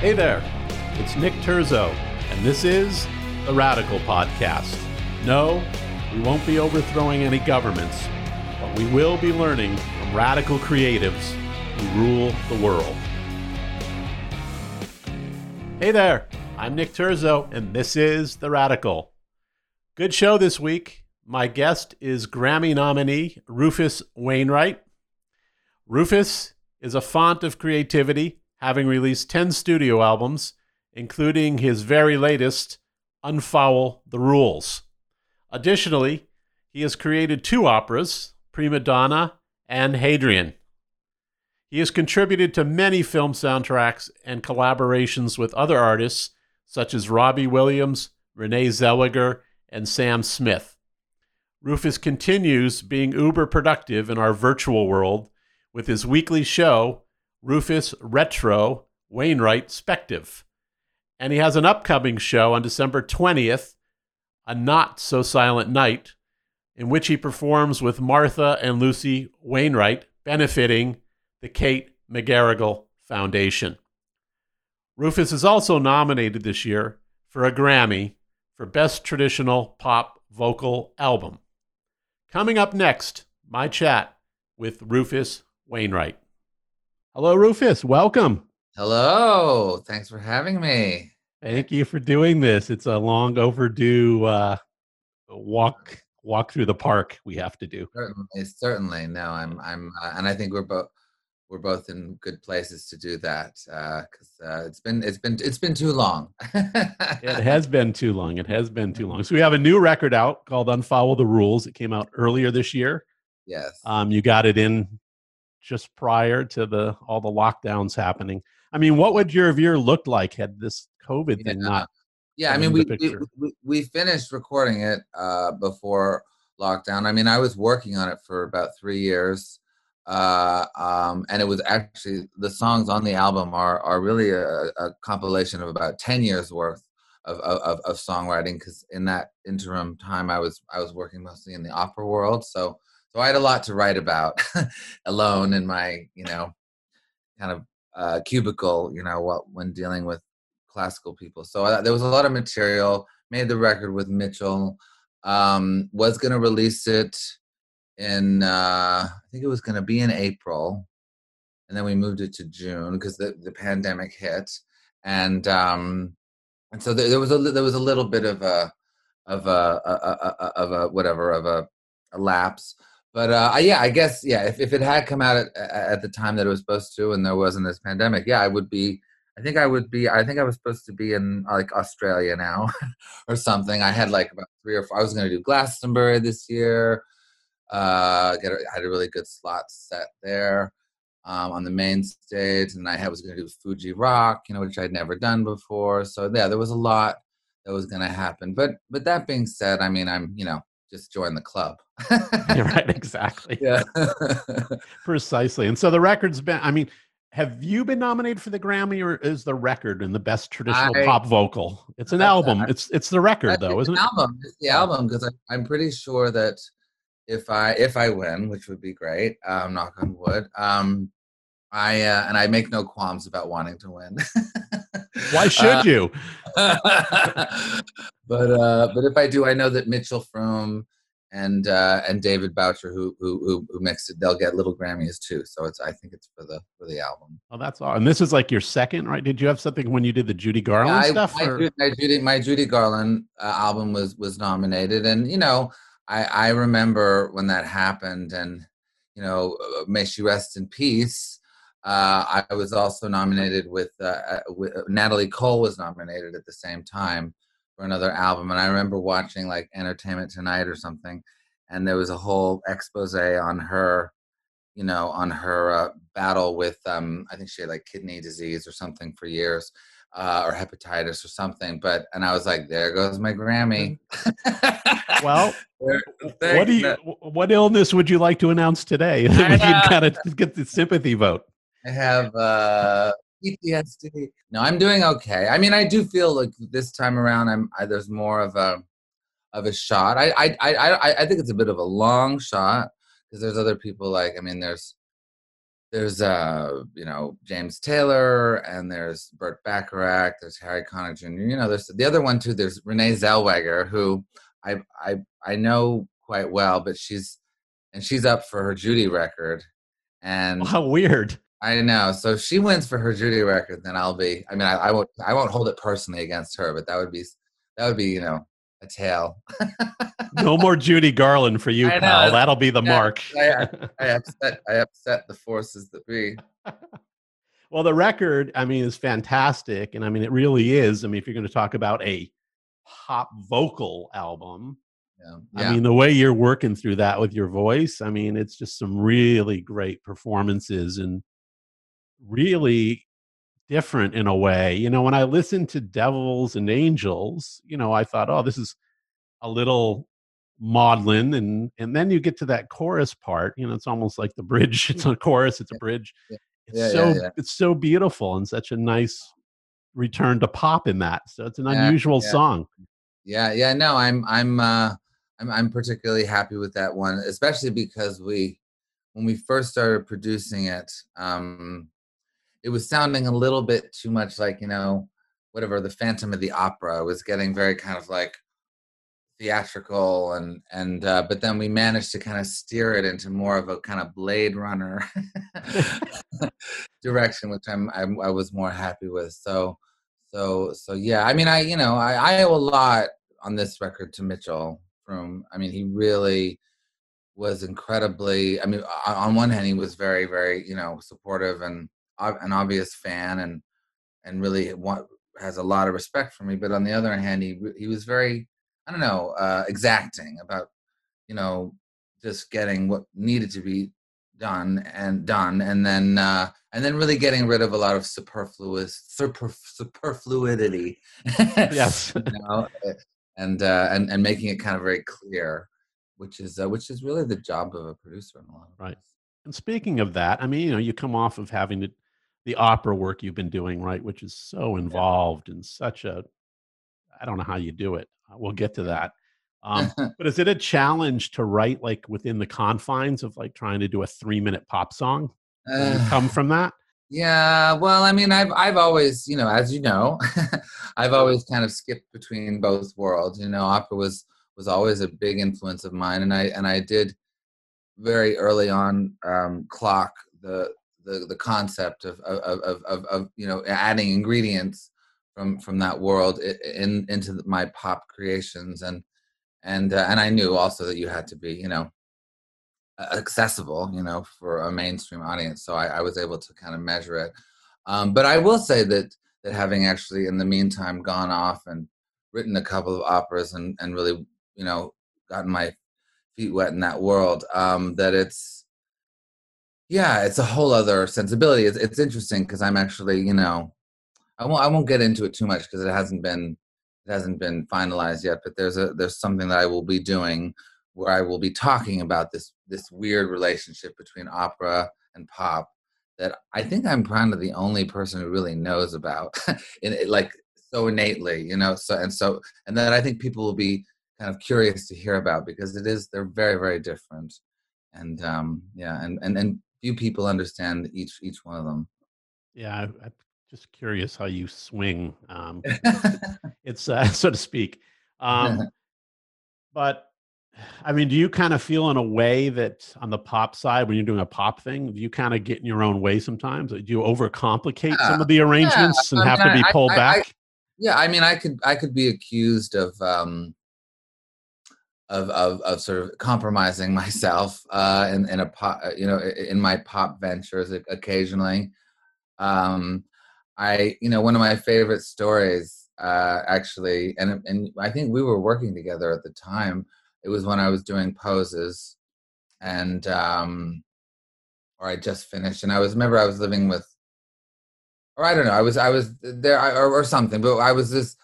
Hey there, it's Nick Terzo, and this is the Radical Podcast. No, we won't be overthrowing any governments, but we will be learning from radical creatives who rule the world. Hey there, I'm Nick Terzo, and this is The Radical. Good show this week. My guest is Grammy nominee Rufus Wainwright. Rufus is a font of creativity having released 10 studio albums, including his very latest, Unfollow the Rules. Additionally, he has created two operas, Prima Donna and Hadrian. He has contributed to many film soundtracks and collaborations with other artists such as Robbie Williams, Renee Zellweger, and Sam Smith. Rufus continues being uber productive in our virtual world with his weekly show, Rufus Retro Wainwright Spective. And he has an upcoming show on December 20th, A Not So Silent Night, in which he performs with Martha and Lucy Wainwright, benefiting the Kate McGarrigle Foundation. Rufus is also nominated this year for a Grammy for Best Traditional Pop Vocal Album. Coming up next, my chat with Rufus Wainwright. Hello, Rufus. Welcome. Hello. Thanks for having me. Thank you for doing this. It's a long overdue uh, walk walk through the park we have to do. Certainly, certainly. No, I'm I'm uh, and I think we're both we're both in good places to do that because uh, uh, it's been it's been it's been too long. it has been too long. It has been too long. So we have a new record out called "Unfollow the Rules." It came out earlier this year. Yes. Um, you got it in just prior to the all the lockdowns happening. I mean, what would your year look like had this COVID yeah. thing not? Yeah, I mean, we, we, we finished recording it uh, before lockdown. I mean, I was working on it for about three years, uh, um, and it was actually the songs on the album are are really a, a compilation of about ten years worth of of, of songwriting. Because in that interim time, I was I was working mostly in the opera world, so so I had a lot to write about alone in my, you know, kind of uh, cubicle, you know, when dealing with classical people. So I, there was a lot of material. Made the record with Mitchell. Um, was going to release it in, uh, I think it was going to be in April, and then we moved it to June because the, the pandemic hit, and um, and so there, there was a there was a little bit of a of a, a, a, of a whatever of a, a lapse but uh, yeah, I guess yeah. If, if it had come out at, at the time that it was supposed to, and there wasn't this pandemic, yeah, I would be. I think I would be. I think I was supposed to be in like Australia now, or something. I had like about three or four. I was going to do Glastonbury this year. Uh, get a, I had a really good slot set there um, on the main stage, and I had, was going to do Fuji Rock, you know, which I'd never done before. So yeah, there was a lot that was going to happen. But but that being said, I mean, I'm you know just join the club. right, exactly. Yeah. Precisely. And so the record's been, I mean, have you been nominated for the Grammy or is the record in the best traditional I, pop vocal? It's an album. It's it's the record though, isn't it? Album. It's the album because I'm pretty sure that if I if I win, which would be great, um, knock on wood, um, I uh, and I make no qualms about wanting to win. Why should uh, you? but uh, but if I do, I know that Mitchell Froom and uh, and David Boucher, who, who who mixed it, they'll get little Grammys too. So it's I think it's for the for the album. Oh, that's all. And this is like your second, right? Did you have something when you did the Judy Garland yeah, stuff? I, my, Judy my Judy Garland uh, album was was nominated, and you know I I remember when that happened, and you know uh, may she rest in peace. Uh, I was also nominated with, uh, uh with uh, Natalie Cole was nominated at the same time for another album, and I remember watching like Entertainment Tonight or something, and there was a whole expose on her, you know, on her uh, battle with um, I think she had like kidney disease or something for years. Uh, or hepatitis or something. But and I was like, there goes my Grammy. well, what do you? What illness would you like to announce today? can kind of get the sympathy vote. I have uh, PTSD. No, I'm doing okay. I mean, I do feel like this time around, I'm I, there's more of a of a shot. I I I I think it's a bit of a long shot because there's other people like I mean, there's there's uh you know James Taylor and there's Burt Bacharach, there's Harry Connick Jr. You know, there's the other one too. There's Renee Zellweger, who I I I know quite well, but she's and she's up for her Judy record. And how weird. I know. So she wins for her Judy record, then I'll be. I mean, I, I won't. I won't hold it personally against her, but that would be that would be you know a tale. no more Judy Garland for you, pal. That'll be the mark. I, I, upset. I upset the forces that be. well, the record, I mean, is fantastic, and I mean, it really is. I mean, if you're going to talk about a pop vocal album, yeah. Yeah. I mean, the way you're working through that with your voice, I mean, it's just some really great performances and really different in a way. You know, when I listened to Devils and Angels, you know, I thought, oh, this is a little maudlin and and then you get to that chorus part you know it's almost like the bridge it's a chorus it's a bridge. It's yeah, so yeah, it's so beautiful and such a nice return to pop in that so it's an unusual song. Yeah yeah no i'm i'm uh I'm, I'm particularly happy with that one especially because we when we first started producing it um it was sounding a little bit too much like you know whatever the phantom of the opera was getting very kind of like theatrical and and uh, but then we managed to kind of steer it into more of a kind of Blade Runner direction, which I'm, I'm, i was more happy with. So so so yeah, I mean I you know I, I owe a lot on this record to Mitchell Froom I mean he really was incredibly I mean on one hand he was very very you know supportive and an obvious fan and and really want, has a lot of respect for me but on the other hand he he was very I don't know, uh, exacting about, you know, just getting what needed to be done and done, and then uh, and then really getting rid of a lot of superfluous super, superfluidity. yes. you know? Eh, and uh, and and making it kind of very clear, which is uh, which is really the job of a producer in a lot of right. Ways. And speaking of that, I mean, you know, you come off of having the, the opera work you've been doing, right, which is so involved and such a I don't know how you do it. Uh, we'll get to that. Um, but is it a challenge to write like within the confines of like trying to do a three minute pop song? Uh, come from that? Yeah, well, I mean, I've I've always, you know, as you know, I've always kind of skipped between both worlds. You know, opera was was always a big influence of mine, and I and I did very early on um, clock the the the concept of of, of of of you know adding ingredients from from that world in into my pop creations. And and uh, and I knew also that you had to be you know accessible you know for a mainstream audience. So I, I was able to kind of measure it. Um, but I will say that that having actually in the meantime gone off and written a couple of operas and and really you know gotten my feet wet in that world um, that it's yeah it's a whole other sensibility it's, it's interesting because i'm actually you know I won't I won't get into it too much because it hasn't been it hasn't been finalized yet. But there's a there's something that I will be doing where I will be talking about this this weird relationship between opera and pop that I think I'm kind of the only person who really knows about, in it, like so innately, you know. So and so and then I think people will be kind of curious to hear about because it is they're very very different, and um yeah, and and and few people understand each each one of them. Yeah, I, I just curious how you swing. Um, it's uh, so to speak. Um, but I mean, do you kind of feel in a way that on the pop side, when you're doing a pop thing, do you kind of get in your own way sometimes? Do you overcomplicate yeah. some of the arrangements yeah. and have to be pulled I, back? I, yeah, I mean, I could I could be accused of um, of, of, of sort of compromising myself uh, in, in a pop, you know, in my pop ventures occasionally. Um, I, you know, one of my favorite stories, uh, actually, and and I think we were working together at the time. It was when I was doing poses, and um, or I just finished, and I was remember I was living with, or I don't know, I was I was there or, or something, but I was this.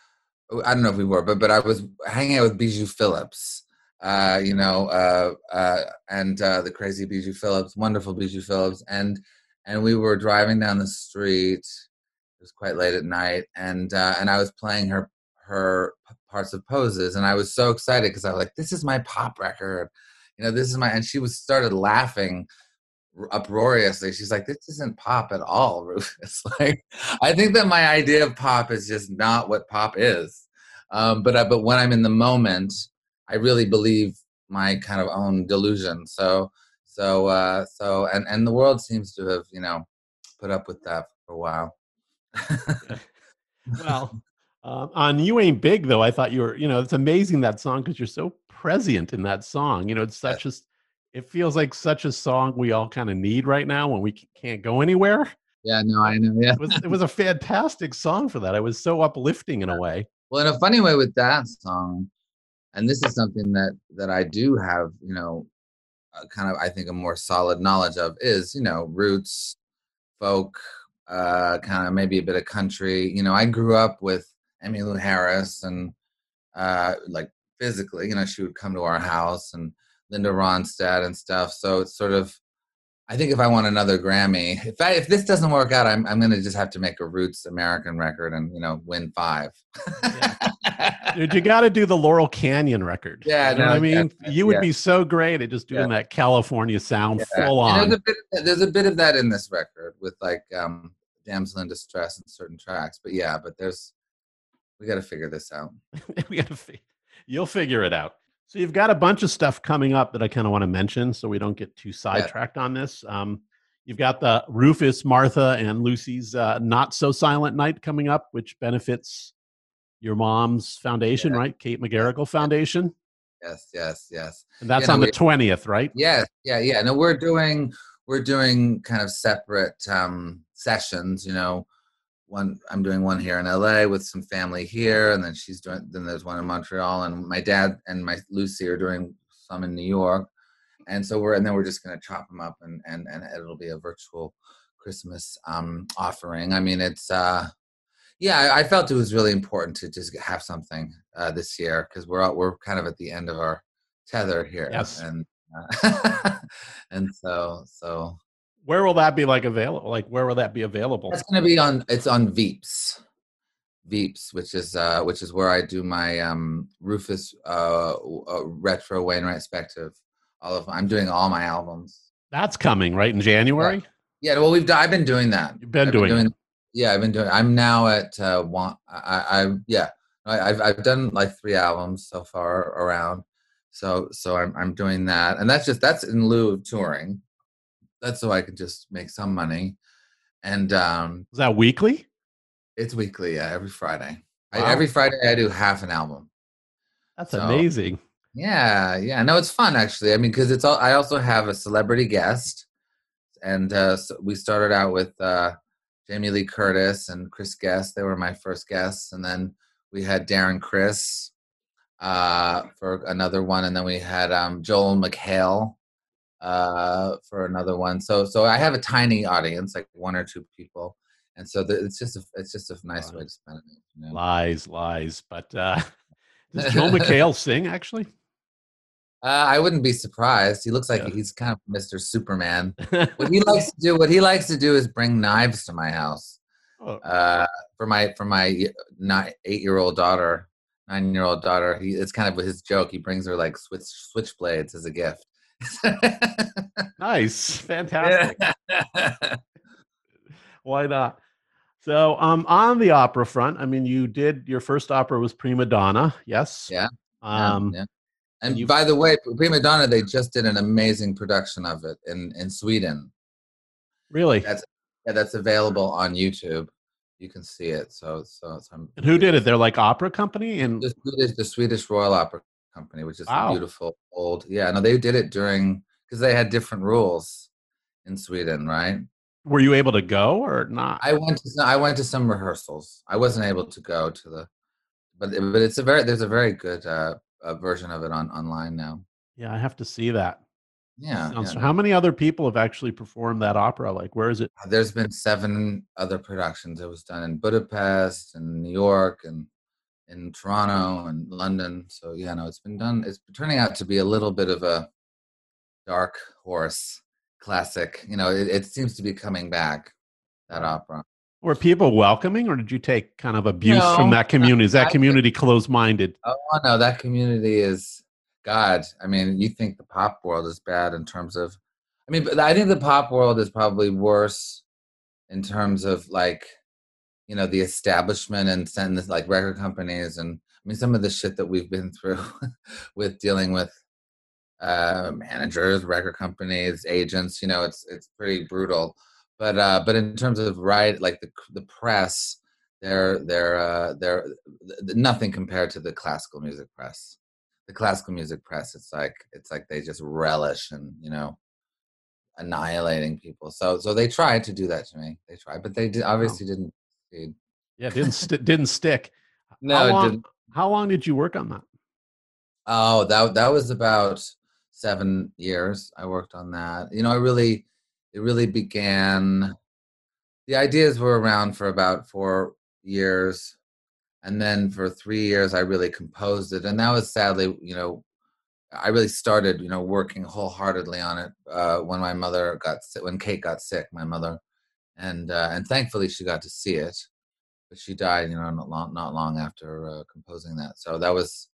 I don't know if we were, but but I was hanging out with Bijou Phillips, uh, you know, uh, uh, and uh, the crazy Bijou Phillips, wonderful Bijou Phillips, and and we were driving down the street it was quite late at night, and uh, and I was playing her her parts of poses, and I was so excited because I was like, "This is my pop record," you know. This is my, and she was started laughing uproariously. She's like, "This isn't pop at all, Rufus." like, I think that my idea of pop is just not what pop is. Um, but I, but when I'm in the moment, I really believe my kind of own delusion. So so uh, so and and the world seems to have you know put up with that for a while. well, um, on "You Ain't Big" though, I thought you were you know it's amazing that song because you're so prescient in that song. You know, it's such a it feels like such a song we all kind of need right now when we can't go anywhere. Yeah, no, I know. Yeah, it was, it was a fantastic song for that. It was so uplifting in a way. Well, in a funny way with that song, and this is something that that I do have, you know, kind of I think a more solid knowledge of is, you know, roots, folk, uh, kind of maybe a bit of country. You know, I grew up with Emmylou Harris and uh, like physically, you know, she would come to our house and Linda Ronstadt and stuff. So it's sort of, I think if I want another Grammy, if I, if this doesn't work out, I'm I'm gonna just have to make a roots American record and you know win five. yeah. Dude, you got to do the Laurel Canyon record. Yeah, you know no, I mean, yeah, you would yeah. be so great at just doing that California sound full on. there's a, bit, there's a bit of that in this record with like um, damsel in distress in certain tracks, but yeah, but there's we got to figure this out. we got to. Fi- you'll figure it out. So you've got a bunch of stuff coming up that I kind of want to mention, so we don't get too sidetracked yeah. on this. Um, you've got the Rufus, Martha, and Lucy's uh, Not So Silent Night coming up, which benefits your mom's foundation, yeah. right? Kate McGarrigle Foundation. Yes, yes, yes. And that's on the twentieth, right? Yes, yeah, yeah. No, we're doing we're doing kind of separate um, sessions. You know, one I'm doing one here in LA with some family here, and then she's doing then there's one in Montreal, and my dad and my Lucy are doing some in New York, and so we're and then we're just gonna chop them up and and and it'll be a virtual Christmas um, offering. I mean, it's uh, yeah, I, I, felt it was really important to just have something uh, this year because we're we're kind of at the end of our tether here, yes, and uh, and so so where will that be like available? Like where will that be available? It's going to be on. It's on Veeps, Veeps, which is uh, which is where I do my um, Rufus uh, uh, retro Wainwright Spective. All of I'm doing all my albums. That's coming right in January. Yeah, yeah well, we've I've been doing that. You've been I've doing, been doing Yeah, I've been doing. I'm now at uh, one. I, I yeah. I, I've I've done like three albums so far around. So so I'm I'm doing that, and that's just that's in lieu of touring that's so I could just make some money. And um is that weekly? It's weekly, yeah, every Friday. Wow. I, every Friday I do half an album. That's so, amazing. Yeah, yeah. No, it's fun actually. I mean, because it's all. I also have a celebrity guest, and uh, so we started out with uh, Jamie Lee Curtis and Chris Guest. They were my first guests, and then we had Darren Criss uh, for another one, and then we had um, Joel McHale uh, for another one. So so I have a tiny audience, like one or two people, and so the, it's just a it's just a nice way to spend it. You know? Lies, lies. But uh, does Joel McHale sing actually? Uh, I wouldn't be surprised. He looks like yeah. he's kind of Mr. Superman. what he likes to do, what he likes to do, is bring knives to my house. Oh. Uh, for my for my eight year old daughter, nine year old daughter. He it's kind of his joke. He brings her like switch switchblades as a gift nice, fantastic. Why not? So, um, on the opera front, I mean, you did your first opera was Prima Donna, yes? Yeah. Um, yeah, yeah. And, and by the way, Prima Donna, they just did an amazing production of it in in Sweden. Really? That's yeah, that's available on YouTube. You can see it. So, so, so and who did it? They're like opera company and the Swedish, the Swedish Royal Opera company, which is wow. beautiful old. Yeah, no, they did it during because they had different rules in Sweden, right? Were you able to go or not? I went to I went to some rehearsals. I wasn't able to go to the, but but it's a very there's a very good uh, version of it on online now. Yeah, I have to see that. Yeah, yeah. So how many other people have actually performed that opera? Like, where is it? Uh, there's been seven other productions. It was done in Budapest and New York and in Toronto and London. So yeah, no, it's been done. It's turning out to be a little bit of a dark horse classic. You know, it, it seems to be coming back. That opera. Were people welcoming, or did you take kind of abuse no, from that community? Is that community closed-minded? Oh no, that community is God. I mean, you think the pop world is bad in terms of. I mean, I think the pop world is probably worse in terms of like, you know, the establishment and sending like record companies and I mean some of the shit that we've been through with dealing with uh, managers, record companies, agents. You know, it's it's pretty brutal. But uh, but in terms of right, like the the press, they're they're uh, they're nothing compared to the classical music press. The classical music press, it's like it's like they just relish and you know annihilating people. So so they tried to do that to me. They tried, but they did, obviously didn't succeed. Yeah, didn't st- didn't stick. No, how long, it didn't. How long did you work on that? Oh, that that was about seven years. I worked on that. You know, I really, it really began. The ideas were around for about four years, and then for three years, I really composed it, and that was sadly, you know, I really started, you know, working wholeheartedly on it uh, when my mother got sick, when Kate got sick, my mother, and uh, and thankfully she got to see it, but she died, you know, not long, not long after uh, composing that. So that was,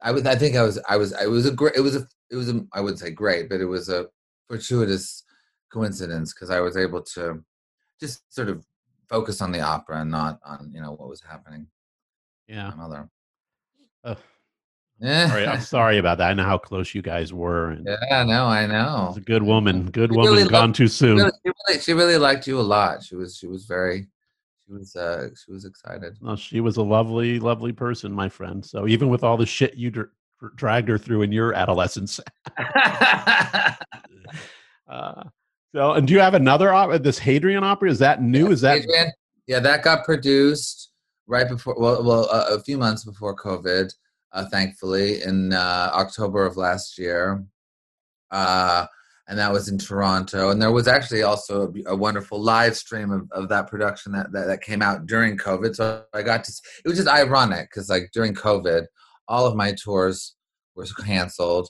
I was, I think I was, I was, it was a great, it was a, it was a, I wouldn't say great, but it was a fortuitous coincidence because I was able to just sort of focus on the opera and not on you know what was happening. Yeah, my mother. Uh, sorry, I'm sorry about that. I know how close you guys were. And yeah, no, I know. a good woman. Good she woman really gone loved, too soon. She really, she really, she really, liked you a lot. She was she was very she was uh she was excited. Well, she was a lovely, lovely person, my friend. So even with all the shit you dr- dragged her through in your adolescence. uh, so, and do you have another opera? This Hadrian opera is that new? Yeah, is that Hadrian? Yeah, that got produced right before. Well, well, uh, a few months before COVID uh, thankfully, in uh, October of last year. Uh, and that was in Toronto. And there was actually also a, a wonderful live stream of, of that production that, that, that, came out during COVID. So I got to, it was just ironic because, like, during COVID, all of my tours were canceled,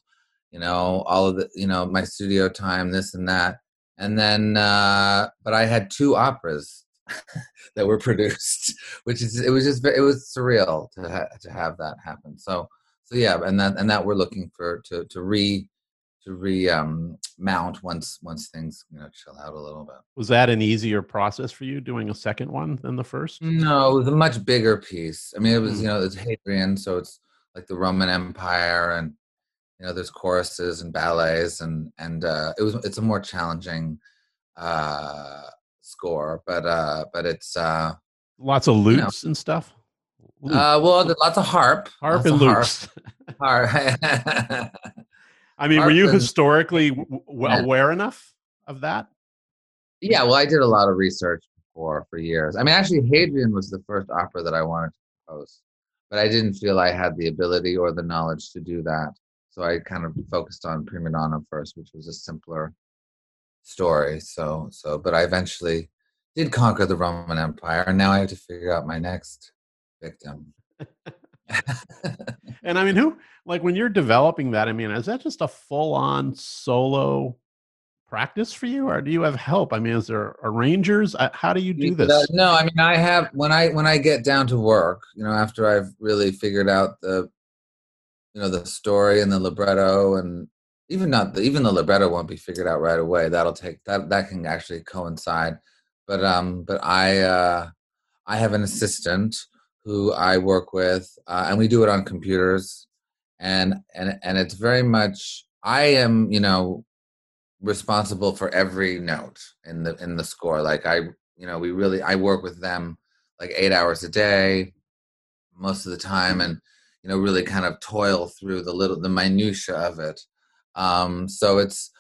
you know, all of the, you know, my studio time, this and that. And then, uh, but I had two operas that were produced, which is it was just it was surreal to ha- to have that happen. So so yeah, and that and that we're looking for to to re to re um, mount once once things you know chill out a little bit. Was that an easier process for you doing a second one than the first? No, it was a much bigger piece. I mean, it was mm. you know it's Hadrian, so it's like the Roman Empire, and you know there's choruses and ballets, and and uh, it was it's a more challenging uh, score, but uh, but it's uh, lots of loops you know. and stuff. Loop. Uh, well, lots of harp, harp and loops. Harp. I mean, harp were you historically w- yeah. aware enough of that? Yeah, well, I did a lot of research before for years. I mean, actually, Hadrian was the first opera that I wanted to compose, but I didn't feel I had the ability or the knowledge to do that. So I kind of focused on Prima Donna first, which was a simpler story. So so but I eventually did conquer the Roman Empire and now I have to figure out my next victim. and I mean who like when you're developing that, I mean, is that just a full on solo practice for you or do you have help i mean is there arrangers uh, how do you do this no i mean i have when i when i get down to work you know after i've really figured out the you know the story and the libretto and even not the, even the libretto won't be figured out right away. That'll take that that can actually coincide. But um, but I uh, I have an assistant who I work with, uh, and we do it on computers, and and and it's very much I am you know responsible for every note in the in the score. Like I you know we really I work with them like eight hours a day most of the time, and you know really kind of toil through the little the minutia of it. Um, so it's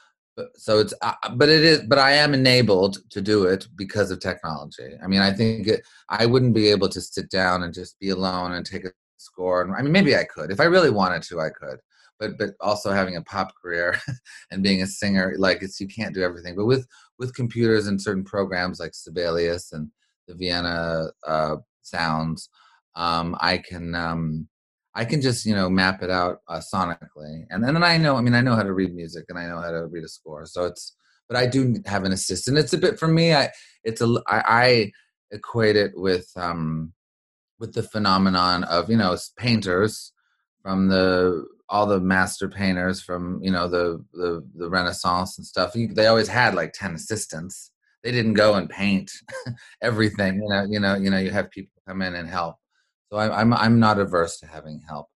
so it's uh, but it is but i am enabled to do it because of technology. I mean i think it, i wouldn't be able to sit down and just be alone and take a score and i mean maybe i could. If i really wanted to i could. But but also having a pop career and being a singer like it's you can't do everything. But with with computers and certain programs like sibelius and the vienna uh, sounds um, i can um, I can just you know map it out uh, sonically, and, and then I know. I mean, I know how to read music, and I know how to read a score. So it's, but I do have an assistant. It's a bit for me. I it's a I, I equate it with um with the phenomenon of you know painters from the all the master painters from you know the the, the Renaissance and stuff. They always had like ten assistants. They didn't go and paint everything. You know, you know, you know. You have people come in and help. So I, I'm I'm not averse to having help.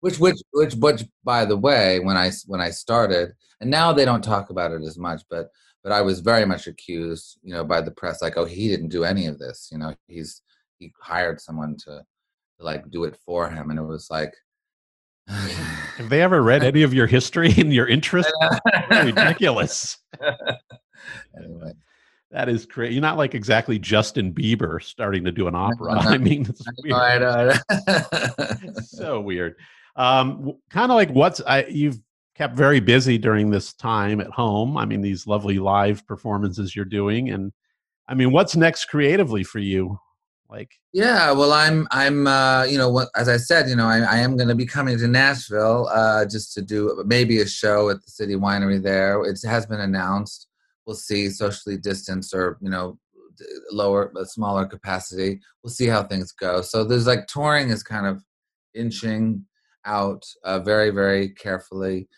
Which which which which by the way, when I when I started, and now they don't talk about it as much, but but I was very much accused, you know, by the press, like, oh, he didn't do any of this. You know, he's he hired someone to, to like do it for him, and it was like. Have they ever read any of your history and your interest? ridiculous. anyway, that is great. You're not like exactly Justin Bieber starting to do an opera. I mean, it's weird. I know, I know. so weird. Um, kind of like what's I you've kept very busy during this time at home. I mean, these lovely live performances you're doing, and I mean, what's next creatively for you? Like, yeah, well, I'm, I'm, uh, you know, what, as I said, you know, I, I am going to be coming to Nashville uh, just to do maybe a show at the City Winery there. It has been announced. We'll see, socially distanced or you know, lower, a smaller capacity. We'll see how things go. So there's like touring is kind of inching out uh, very, very carefully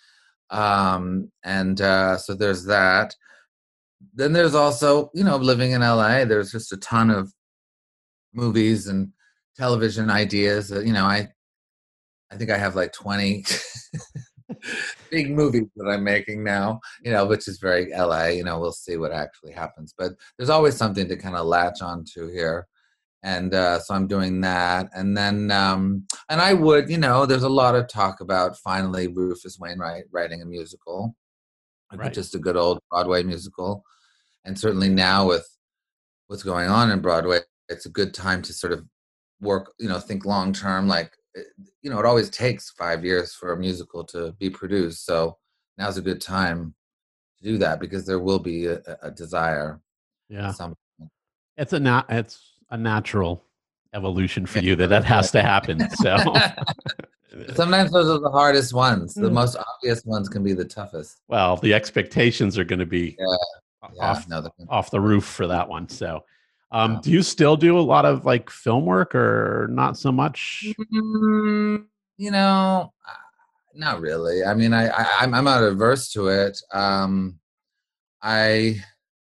um, and uh, so there's that then there's also you know living in la there's just a ton of movies and television ideas you know i i think i have like 20 big movies that i'm making now you know which is very la you know we'll see what actually happens but there's always something to kind of latch onto here and uh, so I'm doing that. And then, um, and I would, you know, there's a lot of talk about finally Rufus Wainwright writing a musical, right. just a good old Broadway musical. And certainly now with what's going on in Broadway, it's a good time to sort of work, you know, think long term. Like, you know, it always takes five years for a musical to be produced. So now's a good time to do that because there will be a, a desire. Yeah. It's a not, it's, a natural evolution for you that that has to happen. So sometimes those are the hardest ones. The hmm. most obvious ones can be the toughest. Well, the expectations are going to be yeah. Yeah, off, no, off the roof for that one. So, um, yeah. do you still do a lot of like film work or not so much? Mm, you know, uh, not really. I mean, I, I I'm, I'm not averse to it. Um, I,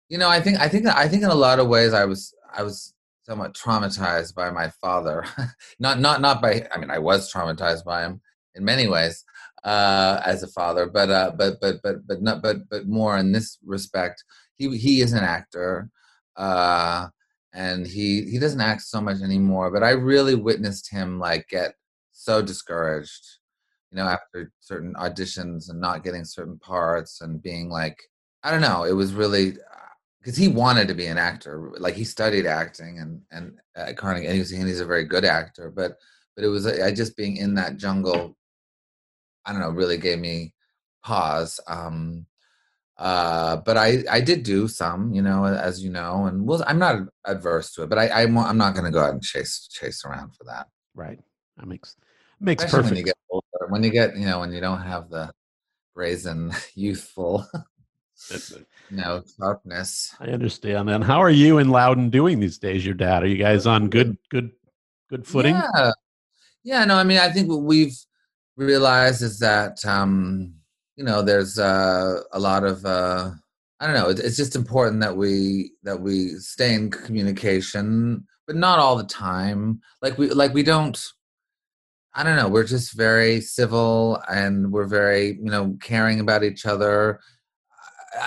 you know, I think I think I think in a lot of ways I was I was somewhat traumatized by my father. not not not by I mean I was traumatized by him in many ways uh, as a father, but uh, but but but but not but but more in this respect. He he is an actor, uh, and he he doesn't act so much anymore. But I really witnessed him like get so discouraged, you know, after certain auditions and not getting certain parts and being like I don't know. It was really uh, because he wanted to be an actor. Like he studied acting and and uh, at Carnegie, and, he was, and he's a very good actor. But but it was uh, I just being in that jungle. I don't know. Really gave me pause. Um, uh, but I I did do some, you know, as you know, and was I'm not adverse to it. But I, I I'm not going to go out and chase chase around for that. Right. That makes makes Especially perfect. When you get older, when you get you know when you don't have the brazen youthful no sharpness. I understand. And how are you and Loudon doing these days? Your dad? Are you guys on good, good, good footing? Yeah, yeah. No, I mean, I think what we've realized is that um, you know there's uh, a lot of uh, I don't know. It's just important that we that we stay in communication, but not all the time. Like we like we don't. I don't know. We're just very civil, and we're very you know caring about each other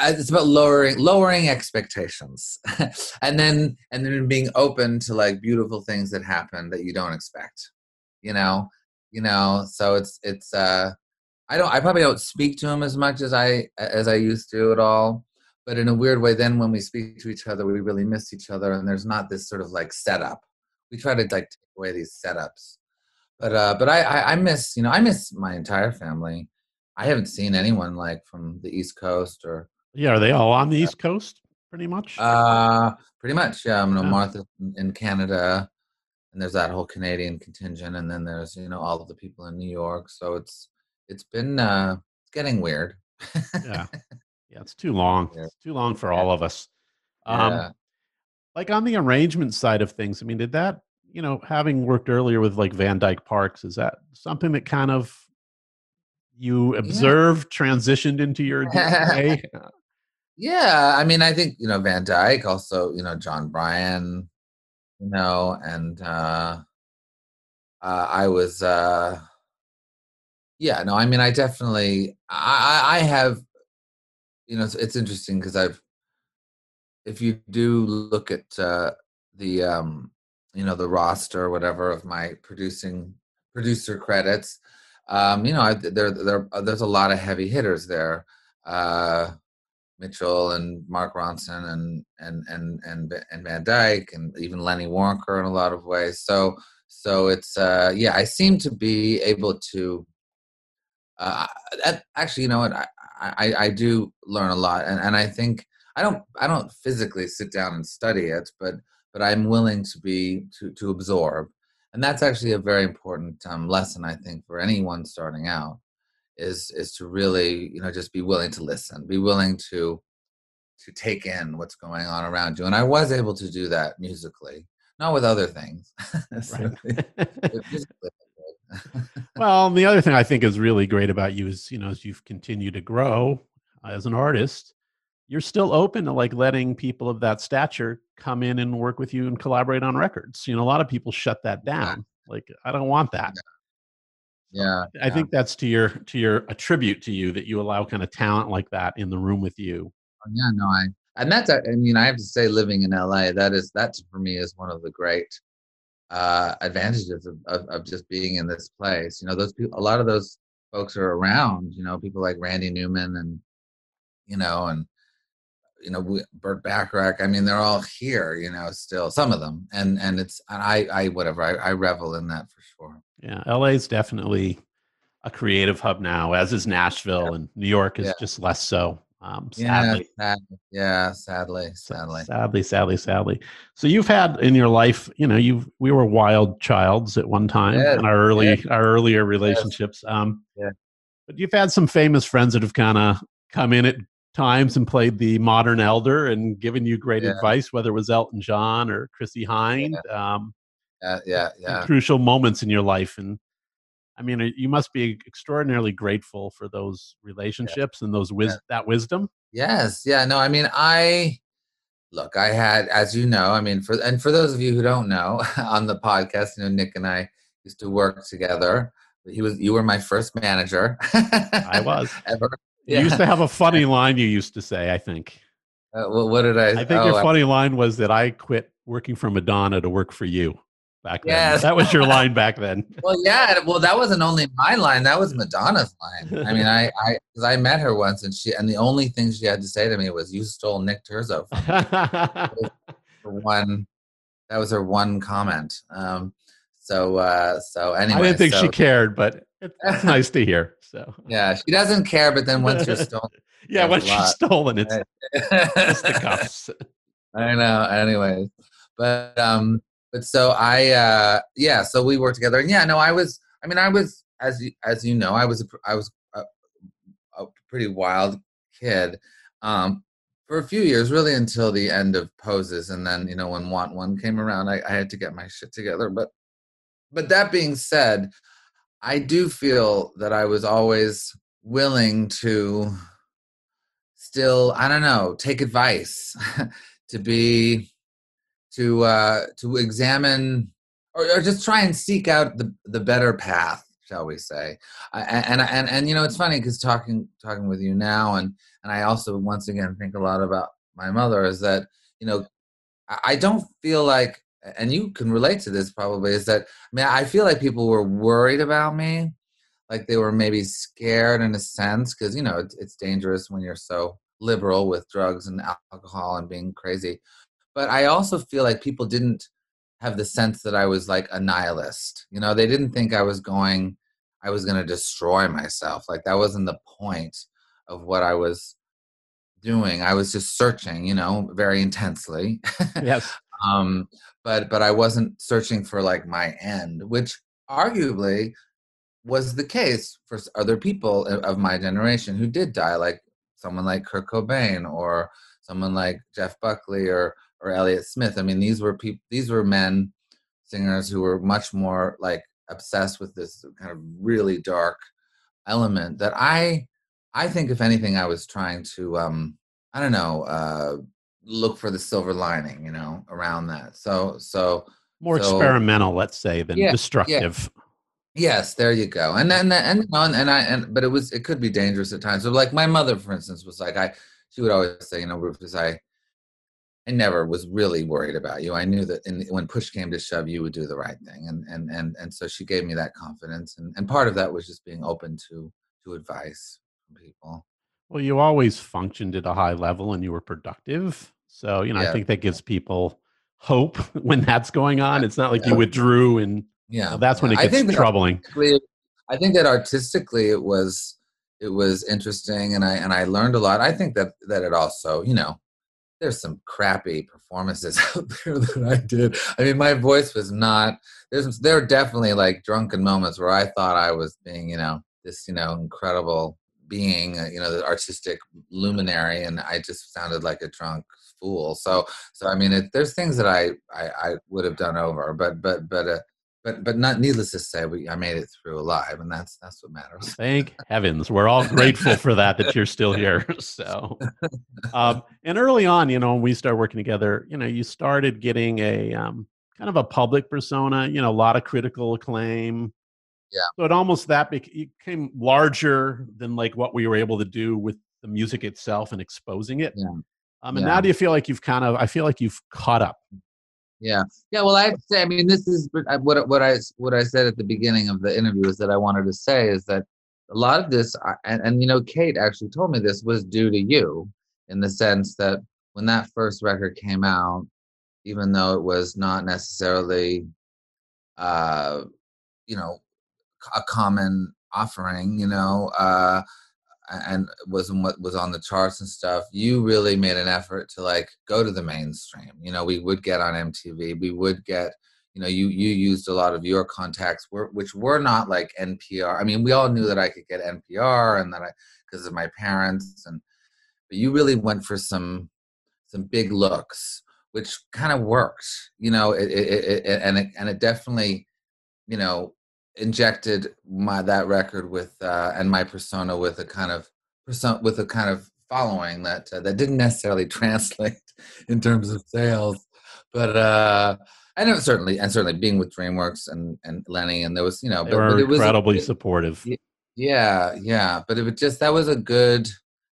it's about lowering lowering expectations and then and then being open to like beautiful things that happen that you don't expect you know you know so it's it's uh i don't i probably don't speak to him as much as i as i used to at all but in a weird way then when we speak to each other we really miss each other and there's not this sort of like setup we try to like take away these setups but uh but i i, I miss you know i miss my entire family I haven't seen anyone like from the East Coast or yeah, are they all on the East Coast, pretty much? Uh, pretty much. Yeah, I'm know yeah. Martha in Canada, and there's that whole Canadian contingent, and then there's you know all of the people in New York. So it's it's been uh, it's getting weird. yeah, yeah, it's too long. Yeah. It's too long for yeah. all of us. Um, yeah. Like on the arrangement side of things, I mean, did that you know having worked earlier with like Van Dyke Parks, is that something that kind of you observed transitioned into your DNA? yeah, I mean, I think you know Van Dyke, also you know Jon Brion, you know, and uh, uh, I was, uh, yeah, no, I mean, I definitely, I, I have, you know, it's, it's interesting because I've, if you do look at uh, the, um, you know, the roster or whatever of my producing producer credits, um, you know, I, there, there, there's a lot of heavy hitters there. Uh, Mitchell and Mark Ronson and and and and and Van Dyke and even Lenny Waronker in a lot of ways. So so it's uh, yeah, I seem to be able to. Uh, actually, you know what? I, I I do learn a lot, and and I think I don't I don't physically sit down and study it, but but I'm willing to be to to absorb, and that's actually a very important um, lesson I think for anyone starting out is is to really you know just be willing to listen be willing to to take in what's going on around you. And i was able to do that musically not with other things well the other thing i think is really great about you is you know as you've continued to grow as an artist you're still open to like letting people of that stature come in and work with you and collaborate on records. You know a lot of people shut that down. Like i don't want that. Yeah. Yeah i think that's to your to your a tribute to you that you allow kind of talent like that in the room with you. Oh, yeah no i and that's i mean i have to say living in la that is that for me is one of the great uh advantages of, of, of just being in this place you know those people a lot of those folks are around you know people like randy newman and you know and you know Burt Bacharach. I mean, they're all here, you know, still some of them, and and it's and I I whatever I, I revel in that for sure. Yeah, LA is definitely a creative hub now, as is Nashville, yeah. and New York is yeah. just less so. Um, sadly. Yeah, sad, yeah, sadly, sadly, sadly, sadly, sadly. So you've had in your life, you know, you we were wild childs at one time yes, in our early yes. our earlier relationships. Yes. Um, yeah. But you've had some famous friends that have kind of come in at times and played the modern elder and given you great yeah. advice, whether it was Elton John or Chrissie Hynde. Yeah. Um, yeah, yeah, yeah. Crucial moments in your life, and I mean, uh, you must be extraordinarily grateful for those relationships yeah. and those wis- that wisdom. Yes, yeah. No, I mean, I look. I had, as you know, I mean, for and for those of you who don't know, on the podcast, you know, Nick and I used to work together. He was, you were my first manager. I was ever. Yeah. You used to have a funny line you used to say, I think. Uh, well, what did I? I think oh, your funny I, line was that I quit working for Madonna to work for you back then. Yes. That was your line back then. well, yeah. Well, that wasn't only my line. That was Madonna's line. I mean, I, I, because I met her once, and she, and the only thing she had to say to me was, "You stole Nick Terzo." From one, that was her one comment. Um, so, uh, so anyway, I didn't think so, she cared, but it's nice to hear. So yeah, she doesn't care, but then once you're stolen, yeah, once you're stolen, it's, it's the cuffs. I know. Anyways, but um, but so I uh, yeah, so we worked together, and yeah, no, I was. I mean, I was as you, as you know, I was a, I was a, a pretty wild kid. Um, for a few years, really until the end of poses, and then you know when Want One came around, I, I had to get my shit together. But but that being said, I do feel that I was always willing to still, I don't know, take advice, to be, to uh, to examine, or, or just try and seek out the the better path, shall we say? and and and, and you know, it's funny because talking talking with you now, and and I also once again think a lot about my mother is that you know I don't feel like and you can relate to this probably is that I mean I feel like people were worried about me, like they were maybe scared in a sense because you know it's, it's dangerous when you're so liberal with drugs and alcohol and being crazy. But I also feel like people didn't have the sense that I was like a nihilist. You know, they didn't think I was going, I was going to destroy myself. Like that wasn't the point of what I was doing. I was just searching, you know, very intensely. Yes. um, but but I wasn't searching for like my end, which arguably was the case for other people of my generation who did die, like someone like Kurt Cobain or someone like Jeff Buckley or or Elliott Smith. I mean, these were people, these were men singers who were much more like obsessed with this kind of really dark element that I I think if anything I was trying to um I don't know uh look for the silver lining, you know, around that. So so more so, experimental, let's say, than yeah, destructive. Yeah. Yes, there you go. And then and, and and I and but it was it could be dangerous at times. So like my mother, for instance, was like I she would always say, you know, Rufus, I I never was really worried about you. I knew that in, when push came to shove, you would do the right thing, and and and and so she gave me that confidence, and and part of that was just being open to to advice from people. Well, you always functioned at a high level, and you were productive. So you know, yeah. I think that gives people hope when that's going on. It's not like yeah. you withdrew, and yeah, that's when it gets I think troubling. I think that artistically, it was it was interesting, and I and I learned a lot. I think that that it also, you know there's some crappy performances out there that I did. I mean, my voice was not. There's there are definitely like drunken moments where I thought I was being, you know, this, you know, incredible being, uh, you know, the artistic luminary, and I just sounded like a drunk fool. So, so I mean, it, there's things that I, I I would have done over, but but but uh, but but not needless to say, we I made it through alive, and that's that's what matters. Thank heavens, we're all grateful for that that you're still here. So, um, and early on, you know, when we started working together, you know, you started getting a um, kind of a public persona. You know, a lot of critical acclaim. Yeah. So it almost that became larger than like what we were able to do with the music itself and exposing it. Yeah. Um, and yeah. now do you feel like you've kind of? I feel like you've caught up yeah, yeah. Well, I have to say, I mean, this is what what I what I said at the beginning of the interview is that I wanted to say is that a lot of this, and, and you know, Kate actually told me this was due to you, in the sense that when that first record came out, even though it was not necessarily, uh, you know, a common offering, you know, uh, and was what was on the charts and stuff you really made an effort to like go to the mainstream. You know we would get on mtv we would get you know you you used a lot of your contacts which were not like npr i mean we all knew that i could get npr and that i because of my parents and but you really went for some some big looks which kind of worked you know it, it, it, and it and it definitely you know injected my that record with uh, and my persona with a kind of persona with a kind of following that uh, that didn't necessarily translate in terms of sales, but uh, I know certainly and certainly being with DreamWorks and and Lenny and there was you know they but, were but it incredibly was, supportive. Yeah, yeah, but it was just that was a good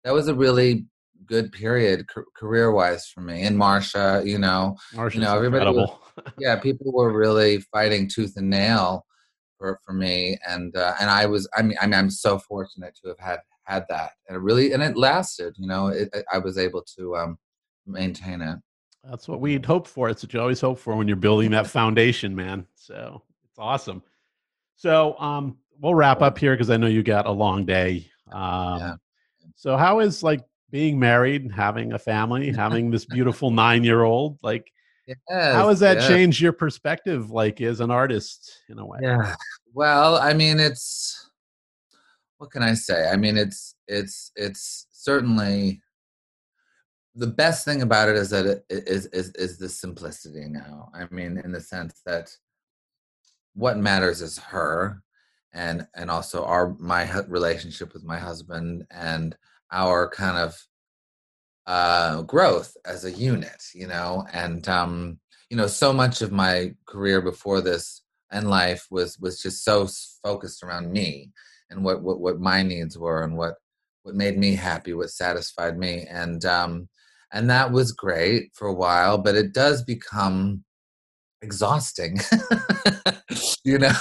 that was a really good period career wise for me and Marsha. You know, Marsha's you know everybody. Was, yeah, people were really fighting tooth and nail for, for me and uh, and I was I mean I mean I'm so fortunate to have had had that and it really and it lasted you know it, I was able to um, maintain it. That's what we'd hope for. It's what you always hope for when you're building that foundation, man. So it's awesome. So um, we'll wrap up here because I know you got a long day. Um, yeah. So how is like being married, having a family, having this beautiful nine year old? Like, Yes, How has that yes. changed your perspective, like as an artist, in a way? Yeah. Well, I mean, it's what can I say? I mean, it's it's it's certainly the best thing about it is that it is is is the simplicity now. I mean, in the sense that what matters is her, and and also our my relationship with my husband and our kind of uh, growth as a unit, you know, and um, you know, so much of my career before this and life was was just so focused around me and what what what my needs were and what what made me happy, what satisfied me, and um, and that was great for a while, but it does become exhausting you know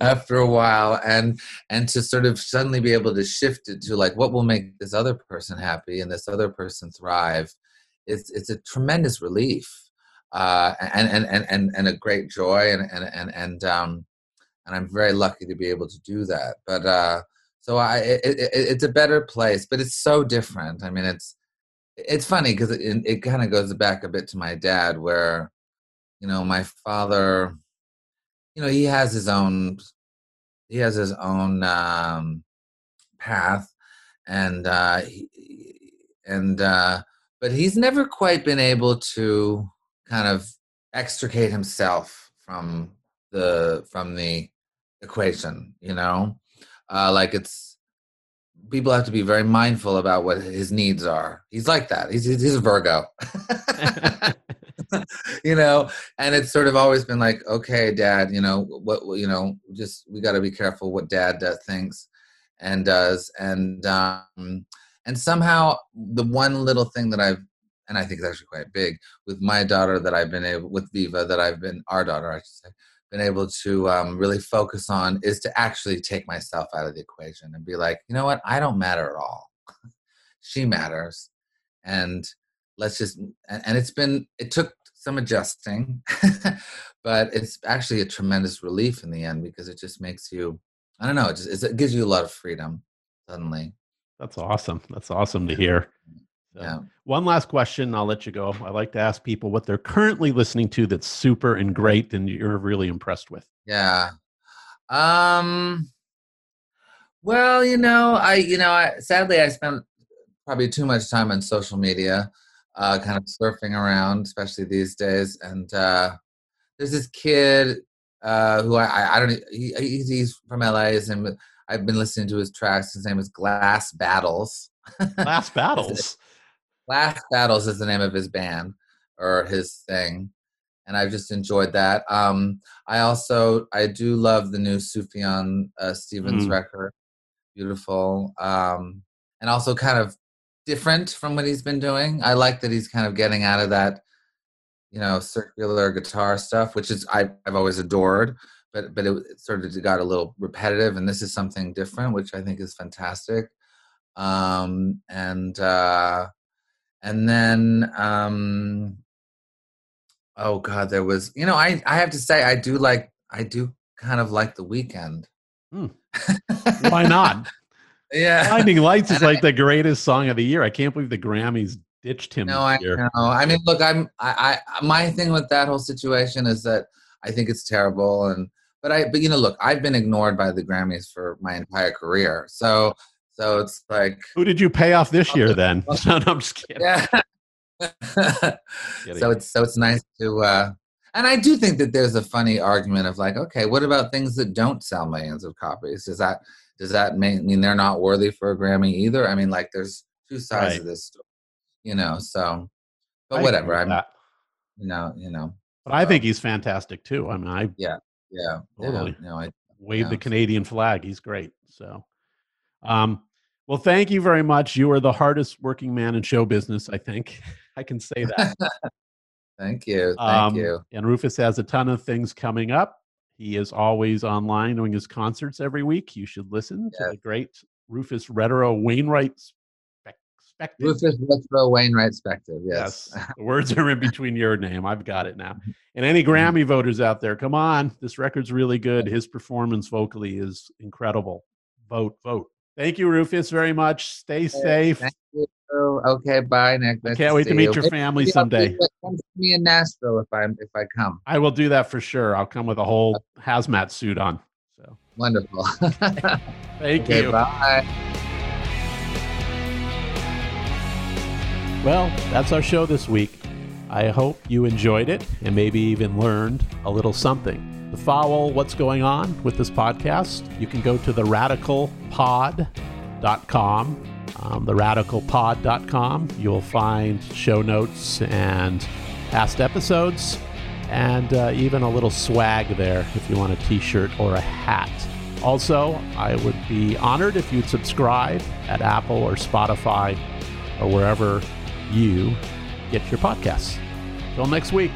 after a while and and to sort of suddenly be able to shift it to like what will make this other person happy and this other person thrive it's it's a tremendous relief uh and and and and, and a great joy and and and and um and i'm very lucky to be able to do that but uh so i it, it, it's a better place but it's so different. I mean it's it's funny because it, it kind of goes back a bit to my dad where you know my father you know he has his own he has his own um path and uh he, and uh but he's never quite been able to kind of extricate himself from the from the equation you know uh like it's people have to be very mindful about what his needs are. He's like that. He's he's a Virgo. you know, and it's sort of always been like, okay, dad, you know, what you know, just we got to be careful what dad uh, thinks and does and um and somehow the one little thing that I've and I think it's actually quite big with my daughter that I've been able with Viva that I've been our daughter I should say been able to um, really focus on is to actually take myself out of the equation and be like, you know what, I don't matter at all. she matters, and let's just. And, and it's been it took some adjusting, but it's actually a tremendous relief in the end because it just makes you. I don't know. It just it gives you a lot of freedom suddenly. That's awesome. That's awesome to hear. So, yeah. One last question, I'll let you go. I like to ask people what they're currently listening to that's super and great and you're really impressed with. Yeah. Um well, you know, I you know, I sadly I spent probably too much time on social media, uh kind of surfing around, especially these days and uh there's this kid uh who I I don't he, he's from LA and I've been listening to his tracks. His name is Glass Battles. Glass Battles. Glass Battles is the name of his band or his thing, and I've just enjoyed that. Um, I also I do love the new Sufjan uh, Stevens mm. record, beautiful, um, and also kind of different from what he's been doing. I like that he's kind of getting out of that, you know, circular guitar stuff, which is I, I've always adored. But but it, it sort of got a little repetitive, and this is something different, which I think is fantastic. Um, and uh, and then um oh god there was you know i i have to say i do like i do kind of like the Weeknd. hmm. why not yeah blinding lights is like the greatest song of the year i can't believe the grammys ditched him no i year. know i mean look i'm I, I my thing with that whole situation is that i think it's terrible and but i but you know look i've been ignored by the grammys for my entire career so so it's like, who did you pay off this year then? no, no, I'm just kidding. Yeah. so it's so it's nice to, uh, and I do think that there's a funny argument of like, okay, what about things that don't sell millions of copies? Is that does that mean they're not worthy for a Grammy either? I mean, like, there's two sides right. of this story, you know. So, but I whatever. I'm, that. you know, you know. But I think he's fantastic too. I mean, I yeah, yeah, totally. Yeah, know, I wave yeah. the Canadian flag. He's great. So, um, well, thank you very much. You are the hardest working man in show business, I think. I can say that. thank you. Thank um, you. And Rufus has a ton of things coming up. He is always online doing his concerts every week. You should listen to the great Rufus Retro Wainwright Spective. Rufus Retro Wainwright Spective, yes. yes. The words are in between your name. I've got it now. And any mm-hmm. Grammy voters out there, come on. This record's really good. His performance vocally is incredible. Vote, vote. Thank you, Rufus, very much. Stay safe. Thank you. Okay, bye, Nick. Nice can't wait to meet you. your family Maybe someday. Come to me in Nashville if I if I come. I will do that for sure. I'll come with a whole hazmat suit on. So wonderful. Thank okay, you. Bye. Well, that's our show this week. I hope you enjoyed it and maybe even learned a little something. To follow what's going on with this podcast, you can go to theradicalpod.com. Um, theradicalpod.com. You'll find show notes and past episodes, and uh, even a little swag there if you want a t shirt or a hat. Also, I would be honored if you'd subscribe at Apple or Spotify or wherever you get your podcasts. Till next week.